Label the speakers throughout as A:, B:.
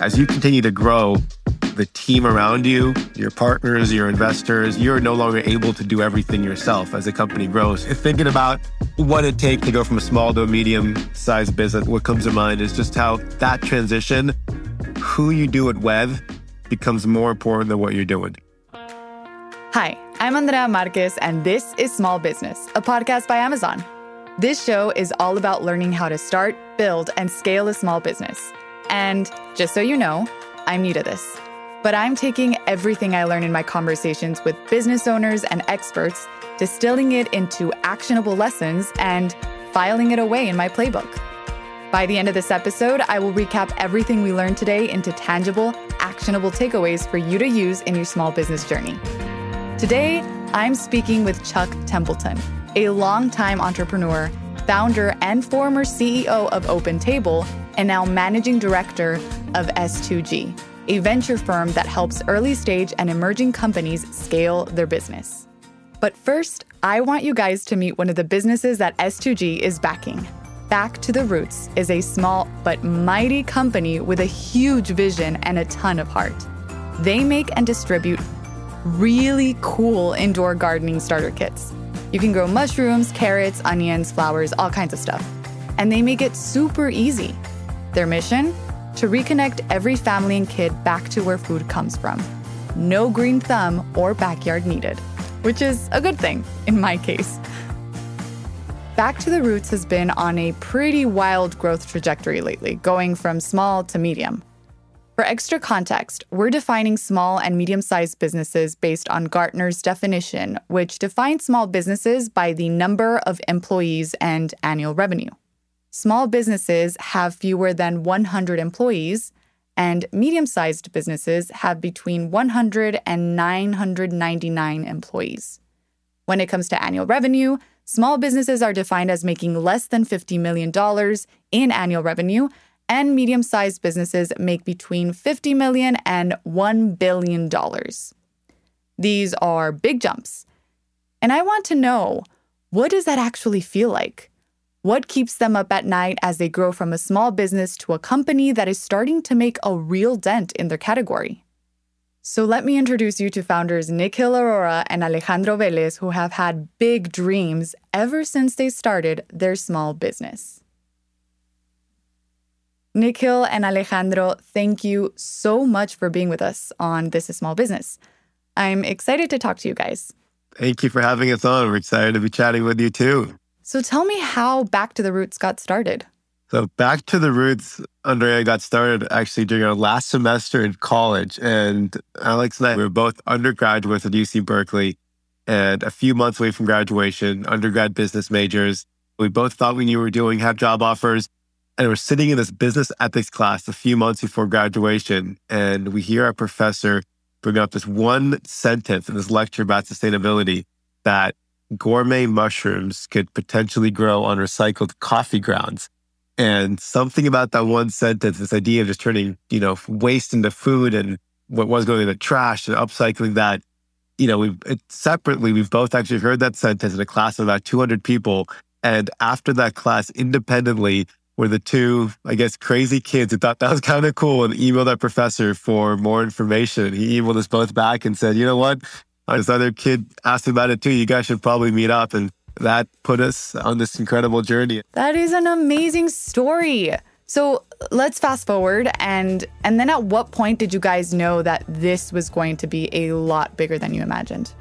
A: as you continue to grow, the team around you, your partners, your investors, you're no longer able to do everything yourself as the company grows. Thinking about what it takes to go from a small to a medium sized business, what comes to mind is just how that transition, who you do it with, becomes more important than what you're doing.
B: Hi, I'm Andrea Marquez, and this is Small Business, a podcast by Amazon. This show is all about learning how to start, build, and scale a small business. And just so you know, I'm new to this. But I'm taking everything I learn in my conversations with business owners and experts, distilling it into actionable lessons, and filing it away in my playbook. By the end of this episode, I will recap everything we learned today into tangible, actionable takeaways for you to use in your small business journey. Today, I'm speaking with Chuck Templeton, a longtime entrepreneur, founder, and former CEO of OpenTable, and now managing director of S2G a venture firm that helps early stage and emerging companies scale their business. But first, I want you guys to meet one of the businesses that S2G is backing. Back to the Roots is a small but mighty company with a huge vision and a ton of heart. They make and distribute really cool indoor gardening starter kits. You can grow mushrooms, carrots, onions, flowers, all kinds of stuff. And they make it super easy. Their mission? to reconnect every family and kid back to where food comes from. No green thumb or backyard needed, which is a good thing in my case. Back to the Roots has been on a pretty wild growth trajectory lately, going from small to medium. For extra context, we're defining small and medium sized businesses based on Gartner's definition, which defines small businesses by the number of employees and annual revenue. Small businesses have fewer than 100 employees, and medium sized businesses have between 100 and 999 employees. When it comes to annual revenue, small businesses are defined as making less than $50 million in annual revenue, and medium sized businesses make between $50 million and $1 billion. These are big jumps. And I want to know what does that actually feel like? What keeps them up at night as they grow from a small business to a company that is starting to make a real dent in their category? So let me introduce you to founders Nikhil Arora and Alejandro Velez, who have had big dreams ever since they started their small business. Nikhil and Alejandro, thank you so much for being with us on This is Small Business. I'm excited to talk to you guys.
A: Thank you for having us on. We're excited to be chatting with you too.
B: So tell me how Back to the Roots got started.
A: So Back to the Roots, Andrea got started actually during our last semester in college. And Alex and I we were both undergraduates at UC Berkeley and a few months away from graduation, undergrad business majors. We both thought we knew we were doing, have job offers. And we're sitting in this business ethics class a few months before graduation. And we hear our professor bring up this one sentence in this lecture about sustainability that gourmet mushrooms could potentially grow on recycled coffee grounds. And something about that one sentence, this idea of just turning, you know, waste into food and what was going into trash and upcycling that, you know, we've it, separately, we've both actually heard that sentence in a class of about 200 people. And after that class, independently, were the two, I guess, crazy kids who thought that was kind of cool and emailed that professor for more information. He emailed us both back and said, you know what? this other kid asked about it too. You guys should probably meet up. And that put us on this incredible journey.
B: That is an amazing story. So let's fast forward and and then at what point did you guys know that this was going to be a lot bigger than you imagined?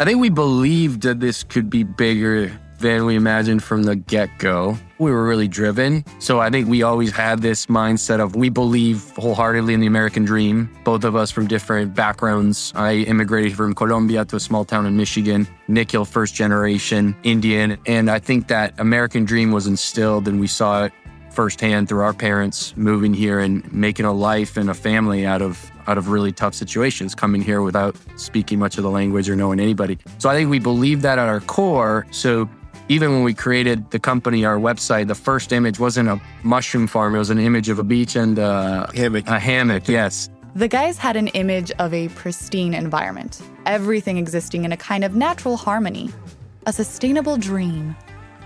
C: I think we believed that this could be bigger than we imagined from the get go. We were really driven. So I think we always had this mindset of we believe wholeheartedly in the American dream, both of us from different backgrounds. I immigrated from Colombia to a small town in Michigan, Nikhil, first generation Indian. And I think that American dream was instilled and we saw it firsthand through our parents moving here and making a life and a family out of out of really tough situations coming here without speaking much of the language or knowing anybody. So I think we believe that at our core. So even when we created the company, our website, the first image wasn't a mushroom farm. It was an image of a beach and a
A: hammock.
C: A hammock, yes.
B: The guys had an image of a pristine environment, everything existing in a kind of natural harmony, a sustainable dream.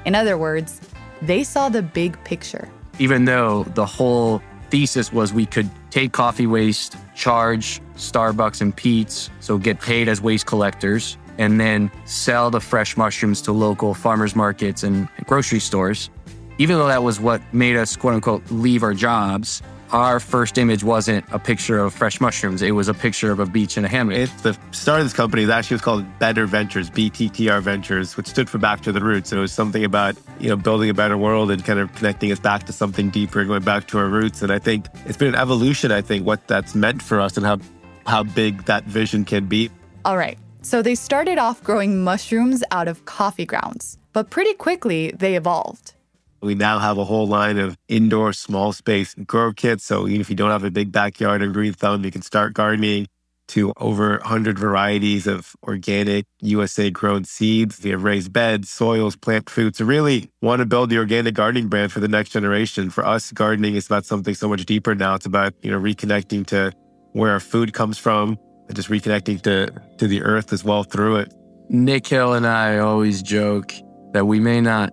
B: In other words, they saw the big picture.
C: Even though the whole thesis was we could take coffee waste, charge Starbucks and Peet's, so get paid as waste collectors, and then sell the fresh mushrooms to local farmers markets and grocery stores. Even though that was what made us, quote unquote, leave our jobs, our first image wasn't a picture of fresh mushrooms. It was a picture of a beach and a hammock.
A: It's the start of this company is actually was called Better Ventures, BTTR Ventures, which stood for Back to the Roots. And it was something about, you know, building a better world and kind of connecting us back to something deeper, going back to our roots. And I think it's been an evolution, I think, what that's meant for us and how how big that vision can be.
B: All right. So they started off growing mushrooms out of coffee grounds, but pretty quickly they evolved.
A: We now have a whole line of indoor small space grow kits. So even if you don't have a big backyard or green thumb, you can start gardening to over 100 varieties of organic USA grown seeds. Have raised beds, soils, plant foods. So really want to build the organic gardening brand for the next generation. For us, gardening is about something so much deeper now. It's about, you know, reconnecting to where our food comes from and just reconnecting to, to the earth as well through it.
C: Nikhil and I always joke that we may not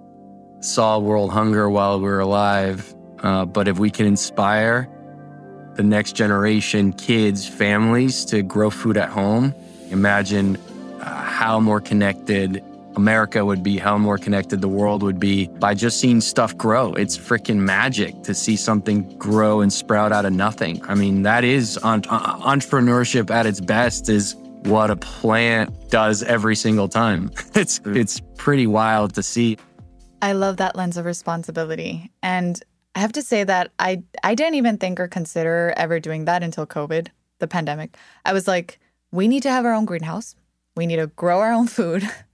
C: solve world hunger while we're alive. Uh, but if we can inspire the next generation, kids, families to grow food at home, imagine uh, how more connected America would be, how more connected the world would be by just seeing stuff grow. It's freaking magic to see something grow and sprout out of nothing. I mean, that is on, uh, entrepreneurship at its best is what a plant does every single time. It's it's pretty wild to see.
B: I love that lens of responsibility. And I have to say that I I didn't even think or consider ever doing that until COVID, the pandemic. I was like, we need to have our own greenhouse. We need to grow our own food.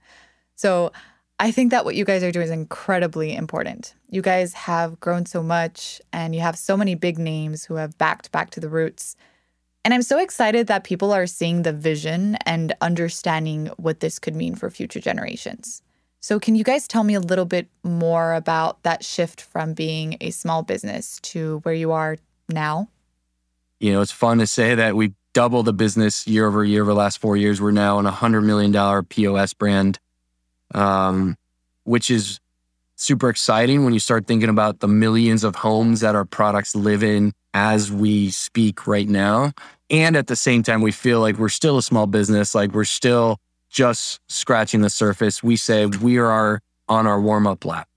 B: so I think that what you guys are doing is incredibly important. You guys have grown so much and you have so many big names who have backed back to the roots. And I'm so excited that people are seeing the vision and understanding what this could mean for future generations. So, can you guys tell me a little bit more about that shift from being a small business to where you are now?
C: You know, it's fun to say that we doubled the business year over year over the last four years. We're now on a $100 million POS brand, um, which is super exciting when you start thinking about the millions of homes that our products live in as we speak right now. And at the same time, we feel like we're still a small business, like we're still just scratching the surface. We say we are on our warm up lap.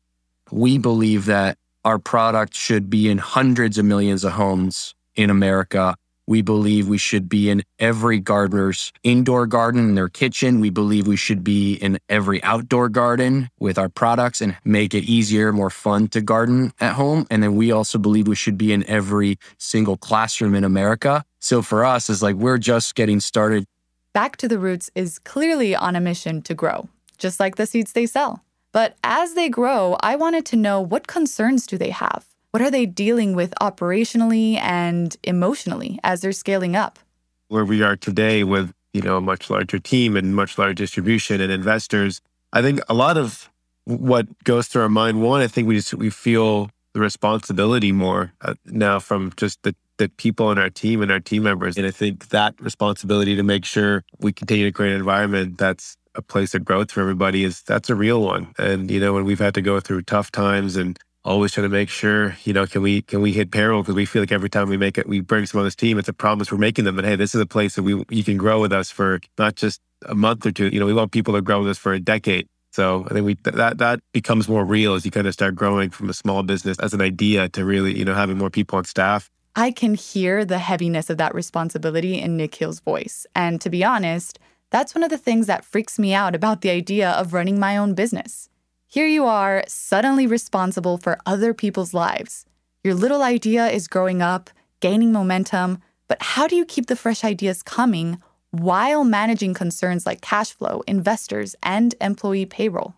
C: We believe that our product should be in hundreds of millions of homes in America. We believe we should be in every gardener's indoor garden in their kitchen. We believe we should be in every outdoor garden with our products and make it easier, more fun to garden at home. And then we also believe we should be in every single classroom in America. So for us, it's like we're just getting started
B: Back to the Roots is clearly on a mission to grow, just like the seeds they sell. But as they grow, I wanted to know what concerns do they have? What are they dealing with operationally and emotionally as they're scaling up?
A: Where we are today with, you know, a much larger team and much larger distribution and investors, I think a lot of what goes through our mind, one, I think we just we feel the responsibility more uh, now from just the the people in our team and our team members. And I think that responsibility to make sure we continue to create an environment that's a place of growth for everybody is that's a real one. And you know, when we've had to go through tough times and always trying to make sure, you know, can we can we hit payroll because we feel like every time we make it, we bring some on this team, it's a promise we're making them that hey, this is a place that we you can grow with us for not just a month or two. You know, we want people to grow with us for a decade. So I think we that that becomes more real as you kind of start growing from a small business as an idea to really, you know, having more people on staff
B: I can hear the heaviness of that responsibility in Nikhil's voice. And to be honest, that's one of the things that freaks me out about the idea of running my own business. Here you are, suddenly responsible for other people's lives. Your little idea is growing up, gaining momentum, but how do you keep the fresh ideas coming while managing concerns like cash flow, investors, and employee payroll?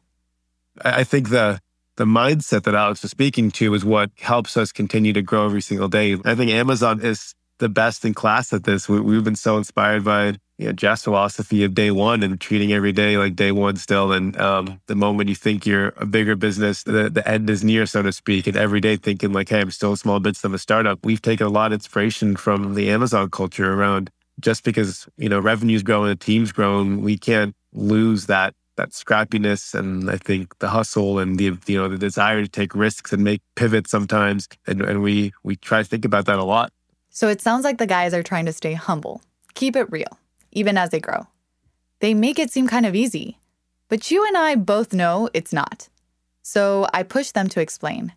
A: I think the the mindset that Alex was speaking to is what helps us continue to grow every single day. I think Amazon is the best in class at this. We, have been so inspired by you know, philosophy of day one and treating every day like day one still. And um, the moment you think you're a bigger business, the, the end is near, so to speak. And every day thinking like, hey, I'm still a small bits I'm a startup. We've taken a lot of inspiration from the Amazon culture around just because, you know, revenue's growing, the team's grown, we can't lose that that scrappiness and I think the hustle and the you know the desire to take risks and make pivots sometimes. And, and we we try to think about that a lot.
B: So it sounds like the guys are trying to stay humble, keep it real, even as they grow. They make it seem kind of easy, but you and I both know it's not. So I push them to explain.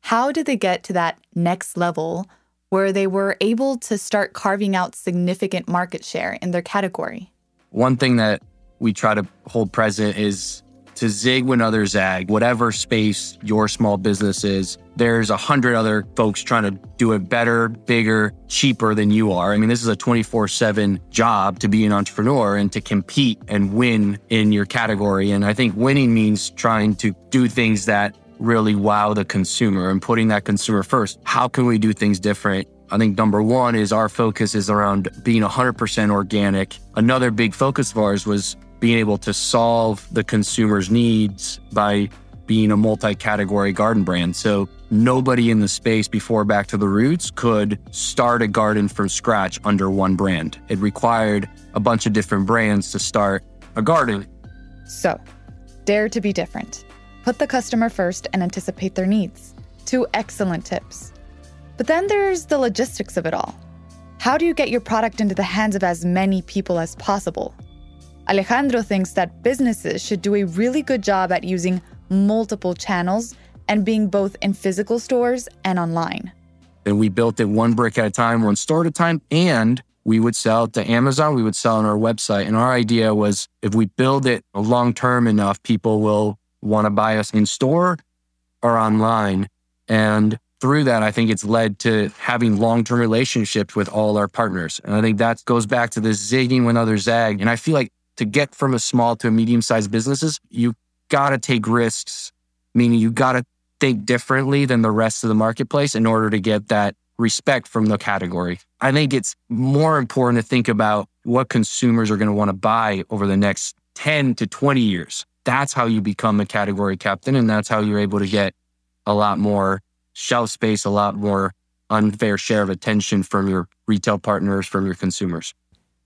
B: How did they get to that next level where they were able to start carving out significant market share in their category?
C: One thing that we try to hold present is to zig when others zag. Whatever space your small business is, there's a hundred other folks trying to do it better, bigger, cheaper than you are. I mean, this is a 24 7 job to be an entrepreneur and to compete and win in your category. And I think winning means trying to do things that really wow the consumer and putting that consumer first. How can we do things different? I think number one is our focus is around being 100% organic. Another big focus of ours was being able to solve the consumer's needs by being a multi category garden brand. So nobody in the space before Back to the Roots could start a garden from scratch under one brand. It required a bunch of different brands to start a garden.
B: So, dare to be different. Put the customer first and anticipate their needs. Two excellent tips. But then there's the logistics of it all. How do you get your product into the hands of as many people as possible? Alejandro thinks that businesses should do a really good job at using multiple channels and being both in physical stores and online.
C: And we built it one brick at a time, one store at a time, and we would sell it to Amazon, we would sell on our website. And our idea was if we build it long term enough, people will want to buy us in store or online. And through that, I think it's led to having long term relationships with all our partners. And I think that goes back to this zigging when others zag. And I feel like to get from a small to a medium sized businesses, you got to take risks, meaning you got to think differently than the rest of the marketplace in order to get that respect from the category. I think it's more important to think about what consumers are going to want to buy over the next 10 to 20 years that's how you become a category captain. And that's how you're able to get a lot more shelf space, a lot more unfair share of attention from your retail partners, from your consumers.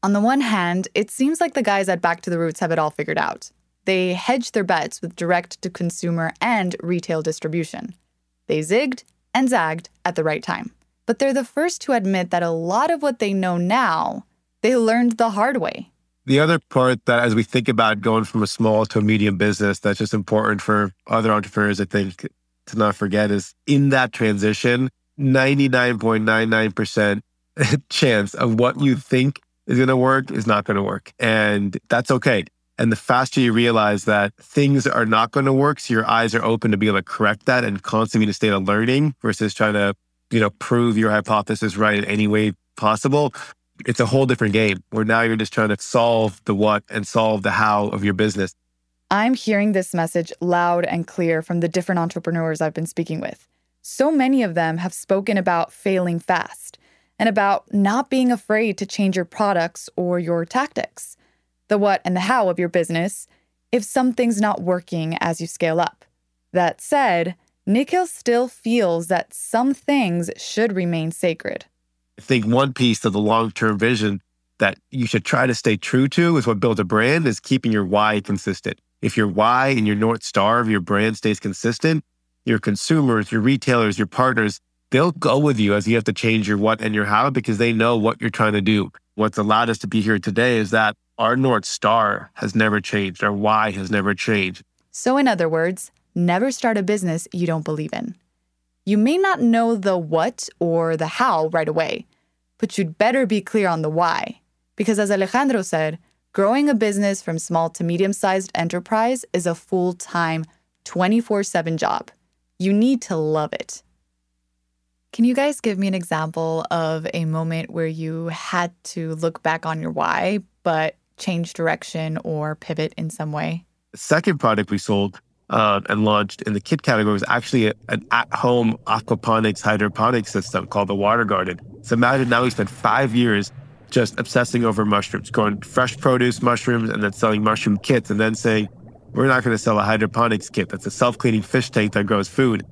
B: On the one hand, it seems like the guys at Back to the Roots have it all figured out. They hedged their bets with direct to consumer and retail distribution. They zigged and zagged at the right time. But they're the first to admit that a lot of what they know now, they learned the hard way.
A: The other part that, as we think about going from a small to a medium business, that's just important for other entrepreneurs, I think, to not forget is in that transition, 99.99% chance of what you think is going to work is not going to work. And that's okay. And the faster you realize that things are not going to work, so your eyes are open to be able to correct that and constantly in a state of learning versus trying to, you know, prove your hypothesis right in any way possible, it's a whole different game where now you're just trying to solve the what and solve the how of your business.
B: I'm hearing this message loud and clear from the different entrepreneurs I've been speaking with. So many of them have spoken about failing fast and about not being afraid to change your products or your tactics, the what and the how of your business if something's not working as you scale up. That said, Nikhil still feels that some things should remain sacred.
A: I think one piece of the long term vision that you should try to stay true to is what builds a brand is keeping your why consistent. If your why and your North Star of your brand stays consistent, your consumers, your retailers, your partners, they'll go with you as you have to change your what and your how because they know what you're trying to do. What's allowed us to be here today is that our North Star has never changed. Our why has never changed.
B: So, in other words, never start a business you don't believe in. You may not know the what or the how right away, but you'd better be clear on the why. Because as Alejandro said, growing a business from small to medium sized enterprise is a full time, 24 7 job. You need to love it. Can you guys give me an example of a moment where you had to look back on your why, but change direction or pivot in some way?
A: The second product we sold uh, and launched in the kit category was actually a, an at-home aquaponics hydroponics system called the Water Garden. So imagine now we spent five years just obsessing over mushrooms, growing fresh produce mushrooms and then selling mushroom kits and then saying, we're not going to sell a hydroponics kit. That's a self-cleaning fish tank that grows food.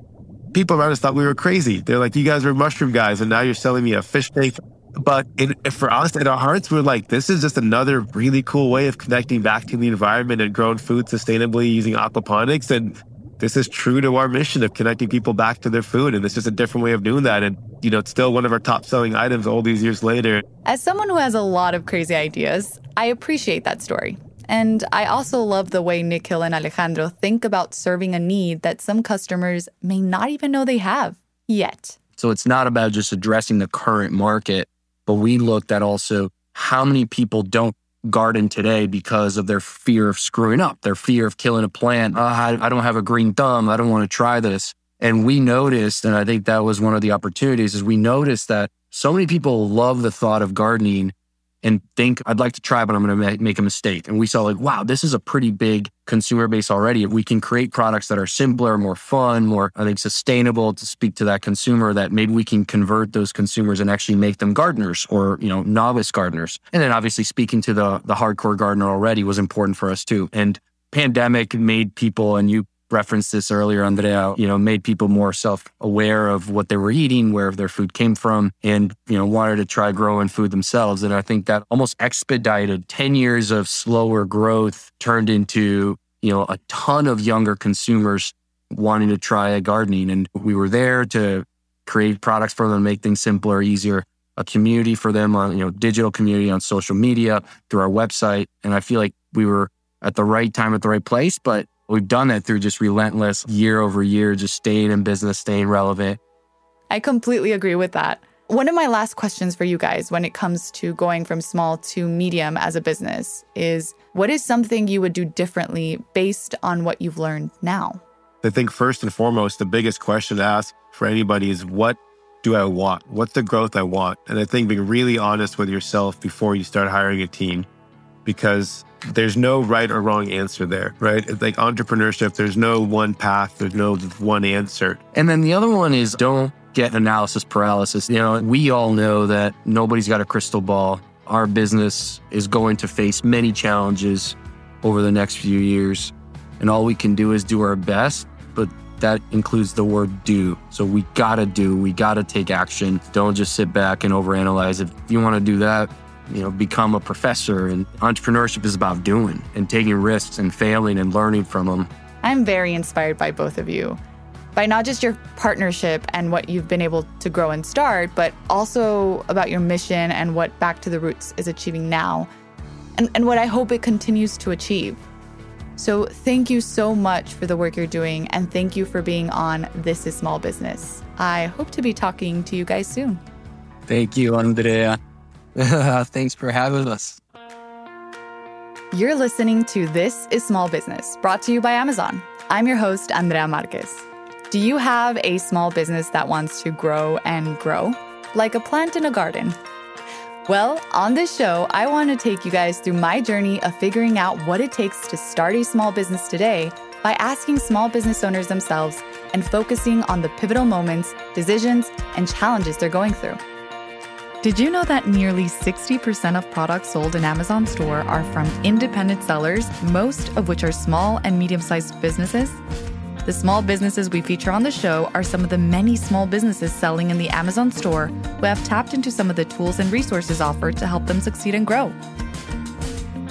A: People around us thought we were crazy. They're like, you guys are mushroom guys and now you're selling me a fish tank. But for us, in our hearts, we're like, this is just another really cool way of connecting back to the environment and growing food sustainably using aquaponics. And this is true to our mission of connecting people back to their food. And it's just a different way of doing that. And, you know, it's still one of our top selling items all these years later.
B: As someone who has a lot of crazy ideas, I appreciate that story. And I also love the way Nikhil and Alejandro think about serving a need that some customers may not even know they have yet.
C: So it's not about just addressing the current market, but we looked at also how many people don't garden today because of their fear of screwing up, their fear of killing a plant. Oh, I, I don't have a green thumb. I don't want to try this. And we noticed, and I think that was one of the opportunities, is we noticed that so many people love the thought of gardening and think I'd like to try, but I'm going to make a mistake. And we saw like, wow, this is a pretty big consumer base already. If we can create products that are simpler, more fun, more, I think, sustainable to speak to that consumer, that maybe we can convert those consumers and actually make them gardeners or, you know, novice gardeners. And then obviously speaking to the, the hardcore gardener already was important for us too. And pandemic made people, and you referenced this earlier, Andrea, you know, made people more self-aware of what they were eating, where their food came from, and, you know, wanted to try growing food themselves. And I think that almost expedited 10 years of slower growth turned into, you know, a ton of younger consumers wanting to try gardening. And we were there to create products for them, make things simpler, easier, a community for them on, you know, digital community on social media through our website. And I feel like we were at the right time at the right place, but We've done that through just relentless year over year, just staying in business, staying relevant.
B: I completely agree with that. One of my last questions for you guys when it comes to going from small to medium as a business is what is something you would do differently based on what you've learned now?
A: I think first and foremost, the biggest question to ask for anybody is what do I want? What's the growth I want? And I think being really honest with yourself before you start hiring a team because there's no right or wrong answer there, right? It's like entrepreneurship, there's no one path, there's no one answer.
C: And then the other one is don't get analysis paralysis. You know, we all know that nobody's got a crystal ball. Our business is going to face many challenges over the next few years. And all we can do is do our best, but that includes the word do. So we gotta do, we gotta take action. Don't just sit back and overanalyze. If you wanna do that, you know, become a professor. And entrepreneurship is about doing and taking risks and failing and learning from them.
B: I'm very inspired by both of you. By not just your partnership and what you've been able to grow and start, but also about your mission and what Back to the Roots is achieving now and, and what I hope it continues to achieve. So, thank you so much for the work you're doing, and thank you for being on This is Small Business. I hope to be talking to you guys soon.
C: Thank you, Andrea. Thanks for having us.
B: You're listening to This is Small Business, brought to you by Amazon. I'm your host, Andrea Marquez. Do you have a small business that wants to grow and grow? Like a plant in a garden? Well, on this show, I want to take you guys through my journey of figuring out what it takes to start a small business today by asking small business owners themselves and focusing on the pivotal moments, decisions, and challenges they're going through. Did you know that nearly 60% of products sold in Amazon store are from independent sellers, most of which are small and medium sized businesses? The small businesses we feature on the show are some of the many small businesses selling in the Amazon store who have tapped into some of the tools and resources offered to help them succeed and grow.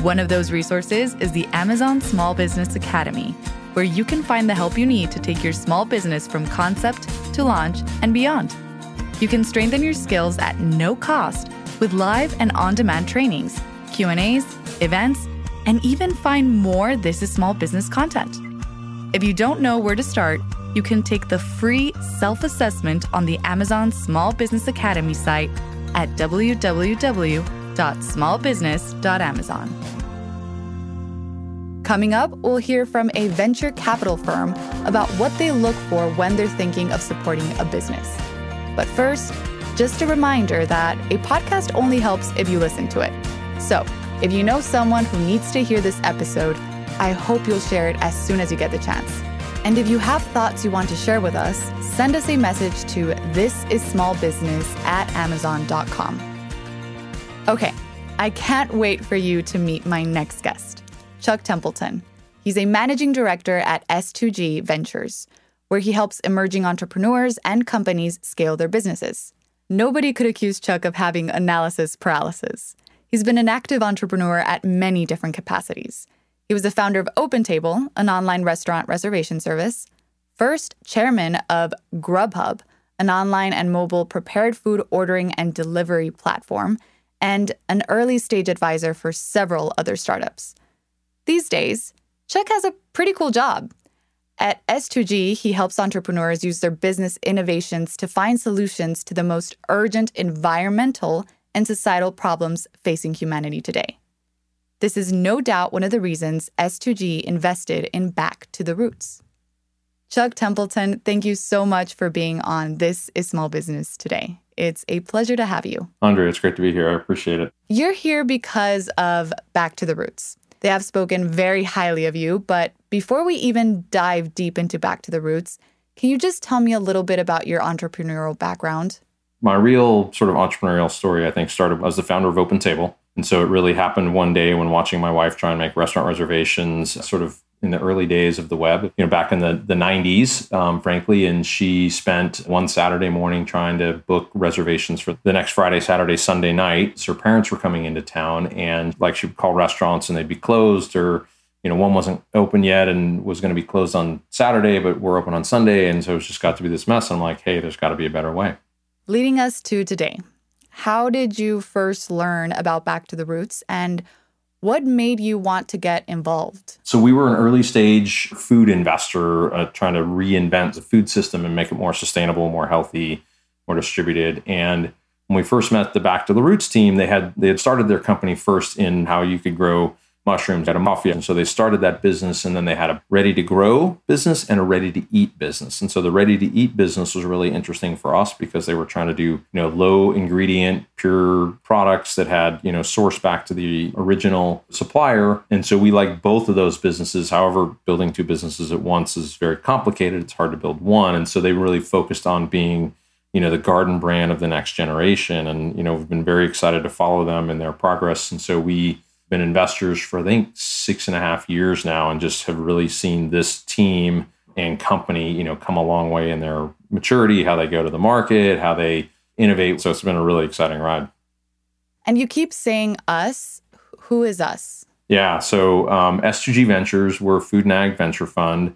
B: One of those resources is the Amazon Small Business Academy, where you can find the help you need to take your small business from concept to launch and beyond. You can strengthen your skills at no cost with live and on-demand trainings, Q&As, events, and even find more This is Small Business content. If you don't know where to start, you can take the free self-assessment on the Amazon Small Business Academy site at www.smallbusiness.amazon. Coming up, we'll hear from a venture capital firm about what they look for when they're thinking of supporting a business. But first, just a reminder that a podcast only helps if you listen to it. So, if you know someone who needs to hear this episode, I hope you'll share it as soon as you get the chance. And if you have thoughts you want to share with us, send us a message to thisissmallbusiness at amazon.com. Okay, I can't wait for you to meet my next guest, Chuck Templeton. He's a managing director at S2G Ventures where he helps emerging entrepreneurs and companies scale their businesses. nobody could accuse Chuck of having analysis paralysis. He's been an active entrepreneur at many different capacities. He was the founder of OpenTable, an online restaurant reservation service, first chairman of Grubhub, an online and mobile prepared food ordering and delivery platform, and an early stage advisor for several other startups. These days, Chuck has a pretty cool job. At S2G, he helps entrepreneurs use their business innovations to find solutions to the most urgent environmental and societal problems facing humanity today. This is no doubt one of the reasons S2G invested in Back to the Roots. Chuck Templeton, thank you so much for being on This is Small Business today. It's a pleasure to have you.
D: Andre, it's great to be here. I appreciate it.
B: You're here because of Back to the Roots. They have spoken very highly of you, but before we even dive deep into Back to the Roots, can you just tell me a little bit about your entrepreneurial background?
D: My real sort of entrepreneurial story, I think, started as the founder of OpenTable. And so it really happened one day when watching my wife try and make restaurant reservations, sort of in the early days of the web, you know, back in the, the 90s, um, frankly. And she spent one Saturday morning trying to book reservations for the next Friday, Saturday, Sunday night. So her parents were coming into town and like she would call restaurants and they'd be closed or, you know, one wasn't open yet and was going to be closed on Saturday, but we're open on Sunday. And so it's just got to be this mess. I'm like, hey, there's got to be a better way.
B: Leading us to today, how did you first learn about Back to the Roots and what made you want to get involved?
D: So, we were an early stage food investor uh, trying to reinvent the food system and make it more sustainable, more healthy, more distributed. And when we first met the Back to the Roots team, they had they had started their company first in how you could grow mushrooms at a mafia. And so they started that business and then they had a ready to grow business and a ready to eat business. And so the ready to eat business was really interesting for us because they were trying to do, you know, low ingredient, pure products that had, you know, sourced back to the original supplier. And so we like both of those businesses. However, building two businesses at once is very complicated. It's hard to build one. And so they really focused on being you know the garden brand of the next generation and you know we've been very excited to follow them in their progress and so we been investors for I think six and a half years now, and just have really seen this team and company, you know, come a long way in their maturity, how they go to the market, how they innovate. So it's been a really exciting ride.
B: And you keep saying us. Who is us?
D: Yeah. So um, S2G Ventures, we're a food and ag venture fund.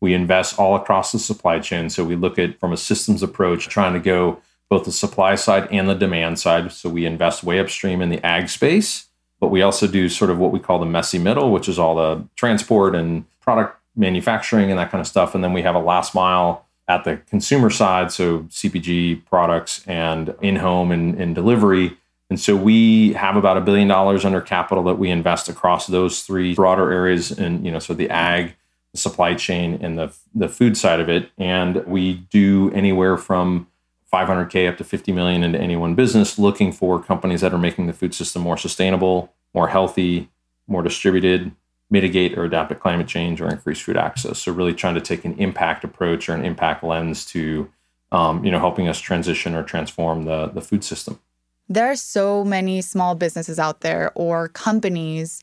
D: We invest all across the supply chain. So we look at from a systems approach, trying to go both the supply side and the demand side. So we invest way upstream in the ag space but we also do sort of what we call the messy middle, which is all the transport and product manufacturing and that kind of stuff. And then we have a last mile at the consumer side, so CPG products and in home and, and delivery. And so we have about a billion dollars under capital that we invest across those three broader areas. And, you know, so the ag, the supply chain, and the, the food side of it. And we do anywhere from 500K up to 50 million into any one business, looking for companies that are making the food system more sustainable, more healthy, more distributed, mitigate or adapt to climate change or increase food access. So really trying to take an impact approach or an impact lens to, um, you know, helping us transition or transform the, the food system.
B: There are so many small businesses out there or companies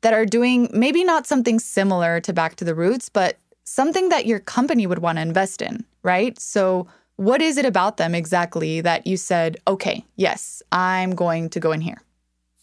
B: that are doing maybe not something similar to Back to the Roots, but something that your company would want to invest in, right? So what is it about them exactly that you said, okay, yes, I'm going to go in here?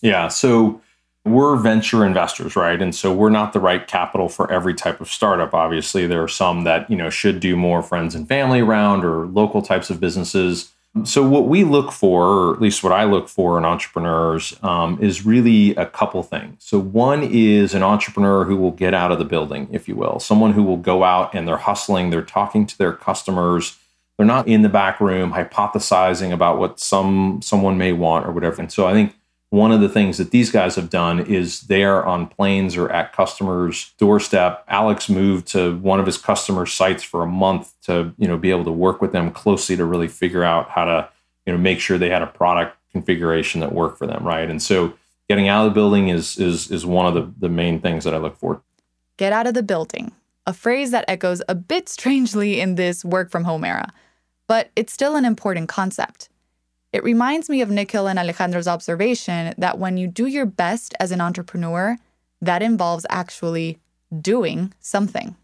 D: Yeah. So we're venture investors, right? And so we're not the right capital for every type of startup. Obviously, there are some that, you know, should do more friends and family around or local types of businesses. So what we look for, or at least what I look for in entrepreneurs, um, is really a couple things. So one is an entrepreneur who will get out of the building, if you will, someone who will go out and they're hustling, they're talking to their customers they're not in the back room hypothesizing about what some someone may want or whatever. And so I think one of the things that these guys have done is they are on planes or at customers' doorstep. Alex moved to one of his customer sites for a month to, you know, be able to work with them closely to really figure out how to, you know, make sure they had a product configuration that worked for them, right? And so getting out of the building is is is one of the, the main things that I look for.
B: Get out of the building. A phrase that echoes a bit strangely in this work from home era but it's still an important concept. It reminds me of Nikhil and Alejandro's observation that when you do your best as an entrepreneur, that involves actually doing something.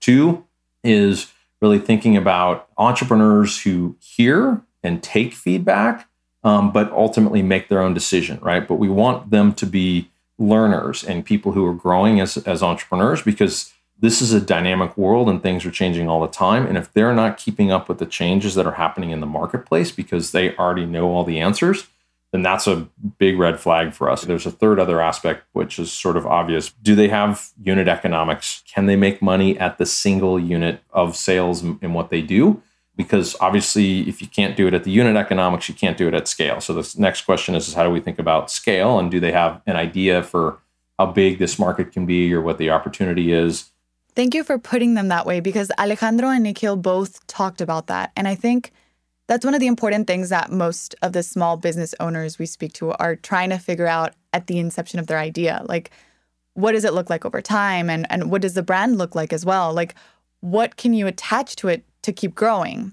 D: Two is really thinking about entrepreneurs who hear and take feedback, um, but ultimately make their own decision, right? But we want them to be learners and people who are growing as, as entrepreneurs because this is a dynamic world and things are changing all the time. And if they're not keeping up with the changes that are happening in the marketplace because they already know all the answers, then that's a big red flag for us. There's a third other aspect, which is sort of obvious. Do they have unit economics? Can they make money at the single unit of sales in what they do? Because obviously, if you can't do it at the unit economics, you can't do it at scale. So the next question is, is how do we think about scale? And do they have an idea for how big this market can be or what the opportunity is?
B: Thank you for putting them that way because Alejandro and Nikhil both talked about that. And I think that's one of the important things that most of the small business owners we speak to are trying to figure out at the inception of their idea. Like, what does it look like over time? And, and what does the brand look like as well? Like, what can you attach to it to keep growing?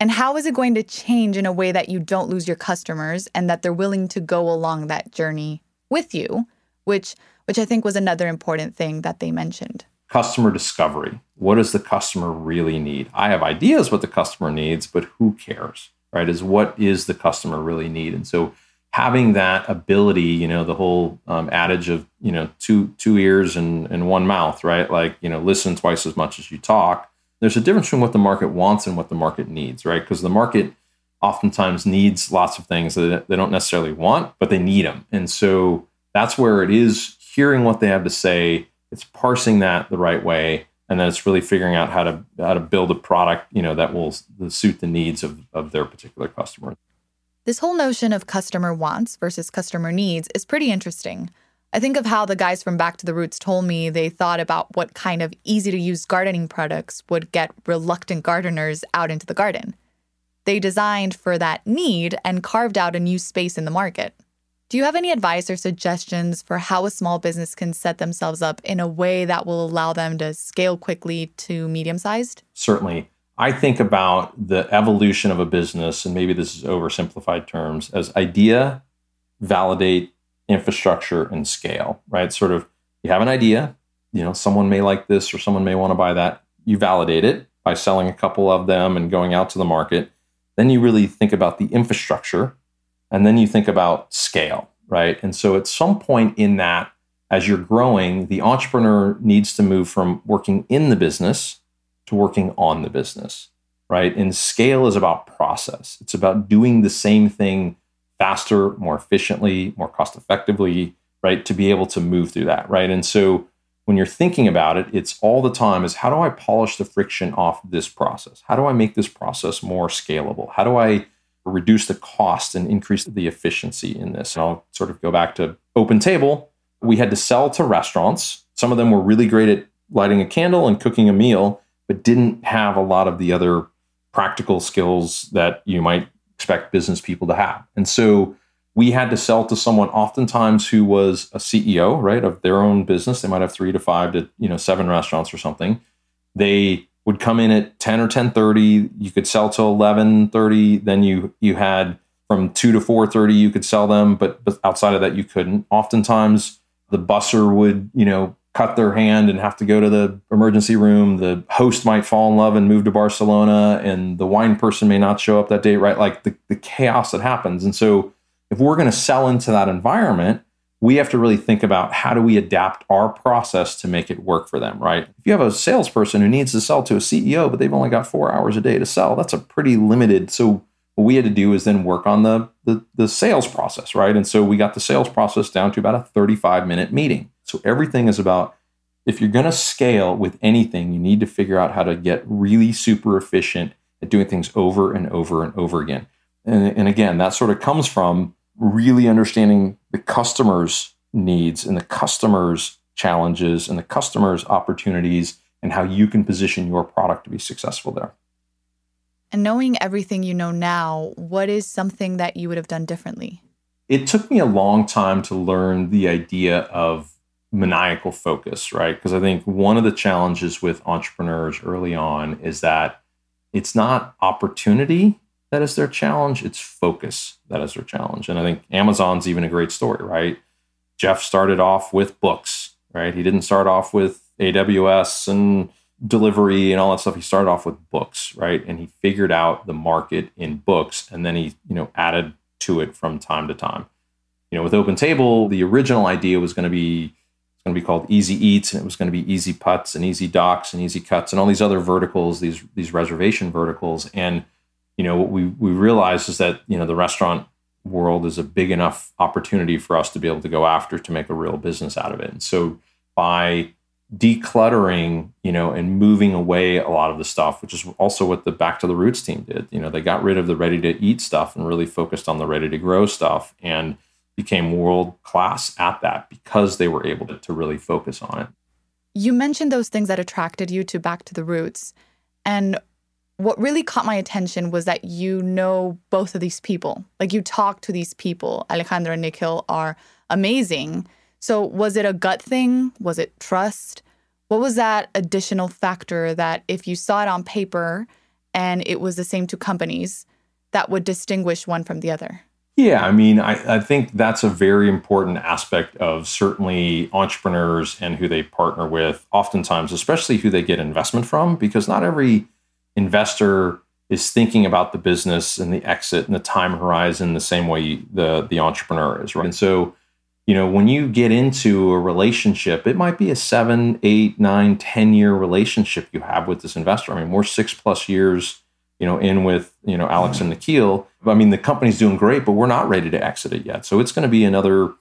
B: And how is it going to change in a way that you don't lose your customers and that they're willing to go along that journey with you, which which I think was another important thing that they mentioned
D: customer discovery. What does the customer really need? I have ideas what the customer needs, but who cares, right? Is what is the customer really need? And so having that ability, you know, the whole um, adage of, you know, two, two ears and, and one mouth, right? Like, you know, listen twice as much as you talk. There's a difference between what the market wants and what the market needs, right? Because the market oftentimes needs lots of things that they don't necessarily want, but they need them. And so that's where it is hearing what they have to say, it's parsing that the right way and then it's really figuring out how to how to build a product you know that will suit the needs of, of their particular customer.
B: This whole notion of customer wants versus customer needs is pretty interesting. I think of how the guys from back to the roots told me they thought about what kind of easy to use gardening products would get reluctant gardeners out into the garden. They designed for that need and carved out a new space in the market do you have any advice or suggestions for how a small business can set themselves up in a way that will allow them to scale quickly to medium sized?
D: Certainly. I think about the evolution of a business, and maybe this is oversimplified terms, as idea, validate, infrastructure, and scale, right? Sort of you have an idea, you know, someone may like this or someone may want to buy that. You validate it by selling a couple of them and going out to the market. Then you really think about the infrastructure and then you think about scale, right? And so at some point in that, as you're growing, the entrepreneur needs to move from working in the business to working on the business, right? And scale is about process, it's about doing the same thing faster, more efficiently, more cost effectively, right? To be able to move through that, right? And so when you're thinking about it, it's all the time is how do I polish the friction off this process? How do I make this process more scalable? How do I reduce the cost and increase the efficiency in this. And I'll sort of go back to Open Table. We had to sell to restaurants. Some of them were really great at lighting a candle and cooking a meal, but didn't have a lot of the other practical skills that you might expect business people to have. And so we had to sell to someone oftentimes who was a CEO, right, of their own business. They might have three to five to, you know, seven restaurants or something. They would come in at 10 or 10:30 you could sell till 11:30 then you you had from 2 to 4:30 you could sell them but, but outside of that you couldn't. Oftentimes the busser would you know cut their hand and have to go to the emergency room. The host might fall in love and move to barcelona and the wine person may not show up that day right? Like the, the chaos that happens. And so if we're going to sell into that environment we have to really think about how do we adapt our process to make it work for them, right? If you have a salesperson who needs to sell to a CEO, but they've only got four hours a day to sell, that's a pretty limited. So what we had to do is then work on the, the, the sales process, right? And so we got the sales process down to about a 35 minute meeting. So everything is about if you're going to scale with anything, you need to figure out how to get really super efficient at doing things over and over and over again. And, and again, that sort of comes from really understanding the customer's needs and the customer's challenges and the customer's opportunities and how you can position your product to be successful there.
B: And knowing everything you know now, what is something that you would have done differently?
D: It took me a long time to learn the idea of maniacal focus, right? Because I think one of the challenges with entrepreneurs early on is that it's not opportunity that is their challenge. It's focus that is their challenge. And I think Amazon's even a great story, right? Jeff started off with books, right? He didn't start off with AWS and delivery and all that stuff, he started off with books, right? And he figured out the market in books and then he, you know, added to it from time to time. You know, with Open Table, the original idea was going to be it's going to be called Easy Eats, and it was going to be Easy Putts and Easy Docks and Easy Cuts and all these other verticals, these these reservation verticals. And you know, what we we realized is that you know the restaurant world is a big enough opportunity for us to be able to go after to make a real business out of it. And so by decluttering, you know, and moving away a lot of the stuff, which is also what the Back to the Roots team did. You know, they got rid of the ready to eat stuff and really focused on the ready to grow stuff. And became world class at that because they were able to, to really focus on it.
B: You mentioned those things that attracted you to Back to the Roots. And what really caught my attention was that you know both of these people. Like you talk to these people. Alejandro and Nikhil are amazing. So was it a gut thing? Was it trust? What was that additional factor that if you saw it on paper and it was the same two companies, that would distinguish one from the other?
D: Yeah, I mean, I, I, think that's a very important aspect of certainly entrepreneurs and who they partner with, oftentimes, especially who they get investment from, because not every investor is thinking about the business and the exit and the time horizon the same way the, the entrepreneur is, right? And so, you know, when you get into a relationship, it might be a seven, eight, nine, ten year relationship you have with this investor. I mean, we're six plus years you know, in with, you know, Alex and Nikhil. I mean, the company's doing great, but we're not ready to exit it yet. So it's going to be another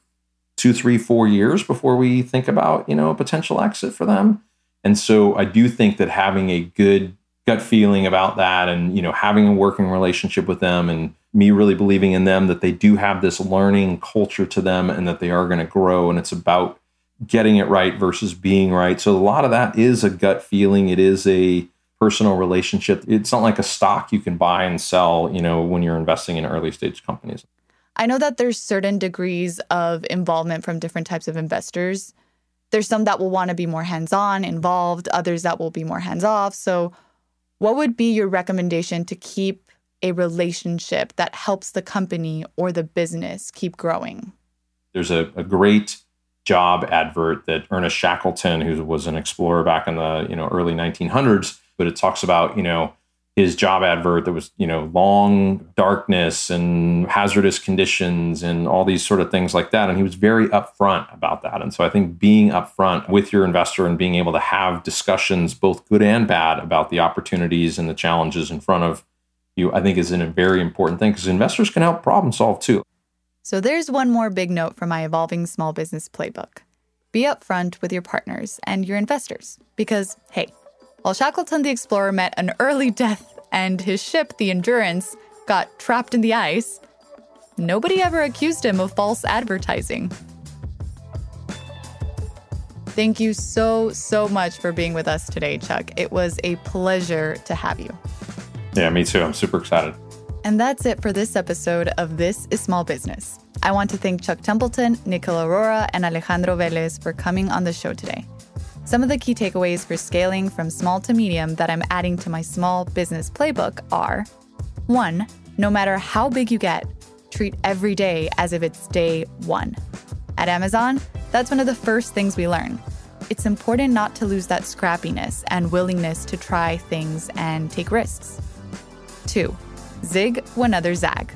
D: two, three, four years before we think about, you know, a potential exit for them. And so I do think that having a good gut feeling about that and, you know, having a working relationship with them and me really believing in them that they do have this learning culture to them and that they are going to grow and it's about getting it right versus being right. So a lot of that is a gut feeling. It is a personal relationship. It's not like a stock you can buy and sell, you know, when you're investing in early stage companies.
B: I know that there's certain degrees of involvement from different types of investors. There's some that will want to be more hands-on, involved, others that will be more hands-off. So, what would be your recommendation to keep a relationship that helps the company or the business keep growing?
D: There's a, a great job advert that Ernest Shackleton, who was an explorer back in the you know early 1900s, but it talks about, you know, his job advert that was, you know, long darkness and hazardous conditions and all these sort of things like that. And he was very upfront about that. And so I think being upfront with your investor and being able to have discussions, both good and bad, about the opportunities and the challenges in front of you, I think is a very important thing because investors can help problem solve too.
B: So there's one more big note from my evolving small business playbook. Be upfront with your partners and your investors because, hey, while Shackleton the Explorer met an early death and his ship, the Endurance, got trapped in the ice, nobody ever accused him of false advertising. Thank you so, so much for being with us today, Chuck. It was a pleasure to have you.
D: Yeah, me too. I'm super excited.
B: And that's it for this episode of This is Small Business. I want to thank Chuck Templeton, Nikhil Arora, and Alejandro Velez for coming on the show today. Some of the key takeaways for scaling from small to medium that I'm adding to my small business playbook are 1. No matter how big you get, treat every day as if it's day one. At Amazon, that's one of the first things we learn. It's important not to lose that scrappiness and willingness to try things and take risks. 2. Zig when others zag.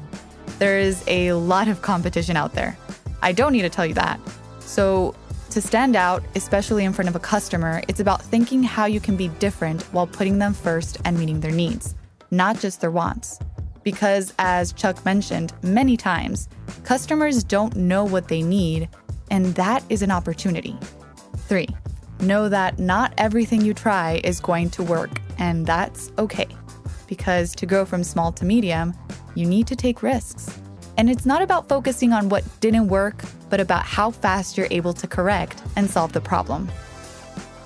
B: There is a lot of competition out there. I don't need to tell you that. So to stand out, especially in front of a customer, it's about thinking how you can be different while putting them first and meeting their needs, not just their wants. Because, as Chuck mentioned many times, customers don't know what they need, and that is an opportunity. Three, know that not everything you try is going to work, and that's okay. Because to go from small to medium, you need to take risks. And it's not about focusing on what didn't work, but about how fast you're able to correct and solve the problem.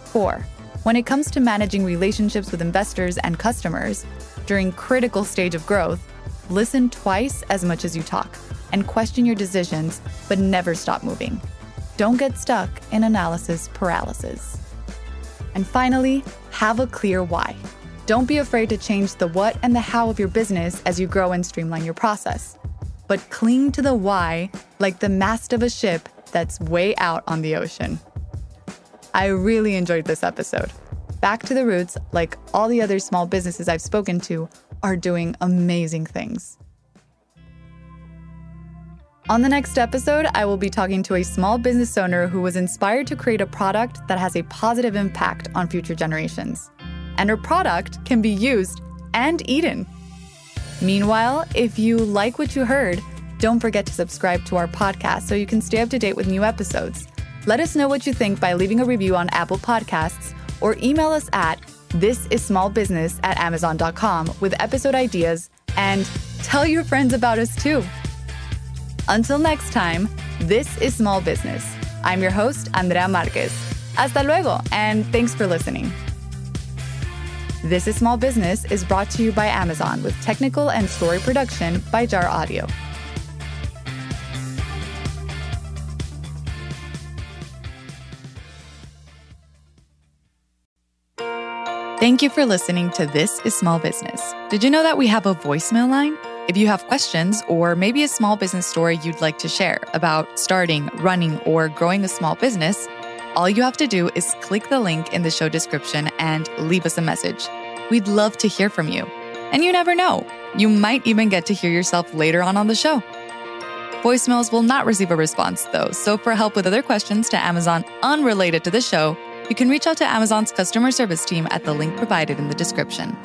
B: 4. When it comes to managing relationships with investors and customers, during critical stage of growth, listen twice as much as you talk and question your decisions, but never stop moving. Don't get stuck in analysis paralysis. And finally, have a clear why. Don't be afraid to change the what and the how of your business as you grow and streamline your process but cling to the why like the mast of a ship that's way out on the ocean. I really enjoyed this episode. Back to the Roots, like all the other small businesses I've spoken to, are doing amazing things. On the next episode, I will be talking to a small business owner who was inspired to create a product that has a positive impact on future generations. And her product can be used and eaten. Meanwhile, if you like what you heard, don't forget to subscribe to our podcast so you can stay up to date with new episodes. Let us know what you think by leaving a review on Apple Podcasts or email us at thisissmallbusiness at amazon.com with episode ideas and tell your friends about us too. Until next time, this is Small Business. I'm your host, Andrea Marquez. Hasta luego, and thanks for listening. This is Small Business is brought to you by Amazon with technical and story production by Jar Audio. Thank you for listening to This is Small Business. Did you know that we have a voicemail line? If you have questions or maybe a small business story you'd like to share about starting, running, or growing a small business, all you have to do is click the link in the show description and leave us a message. We'd love to hear from you. And you never know, you might even get to hear yourself later on on the show. Voicemails will not receive a response, though, so for help with other questions to Amazon unrelated to the show, you can reach out to Amazon's customer service team at the link provided in the description.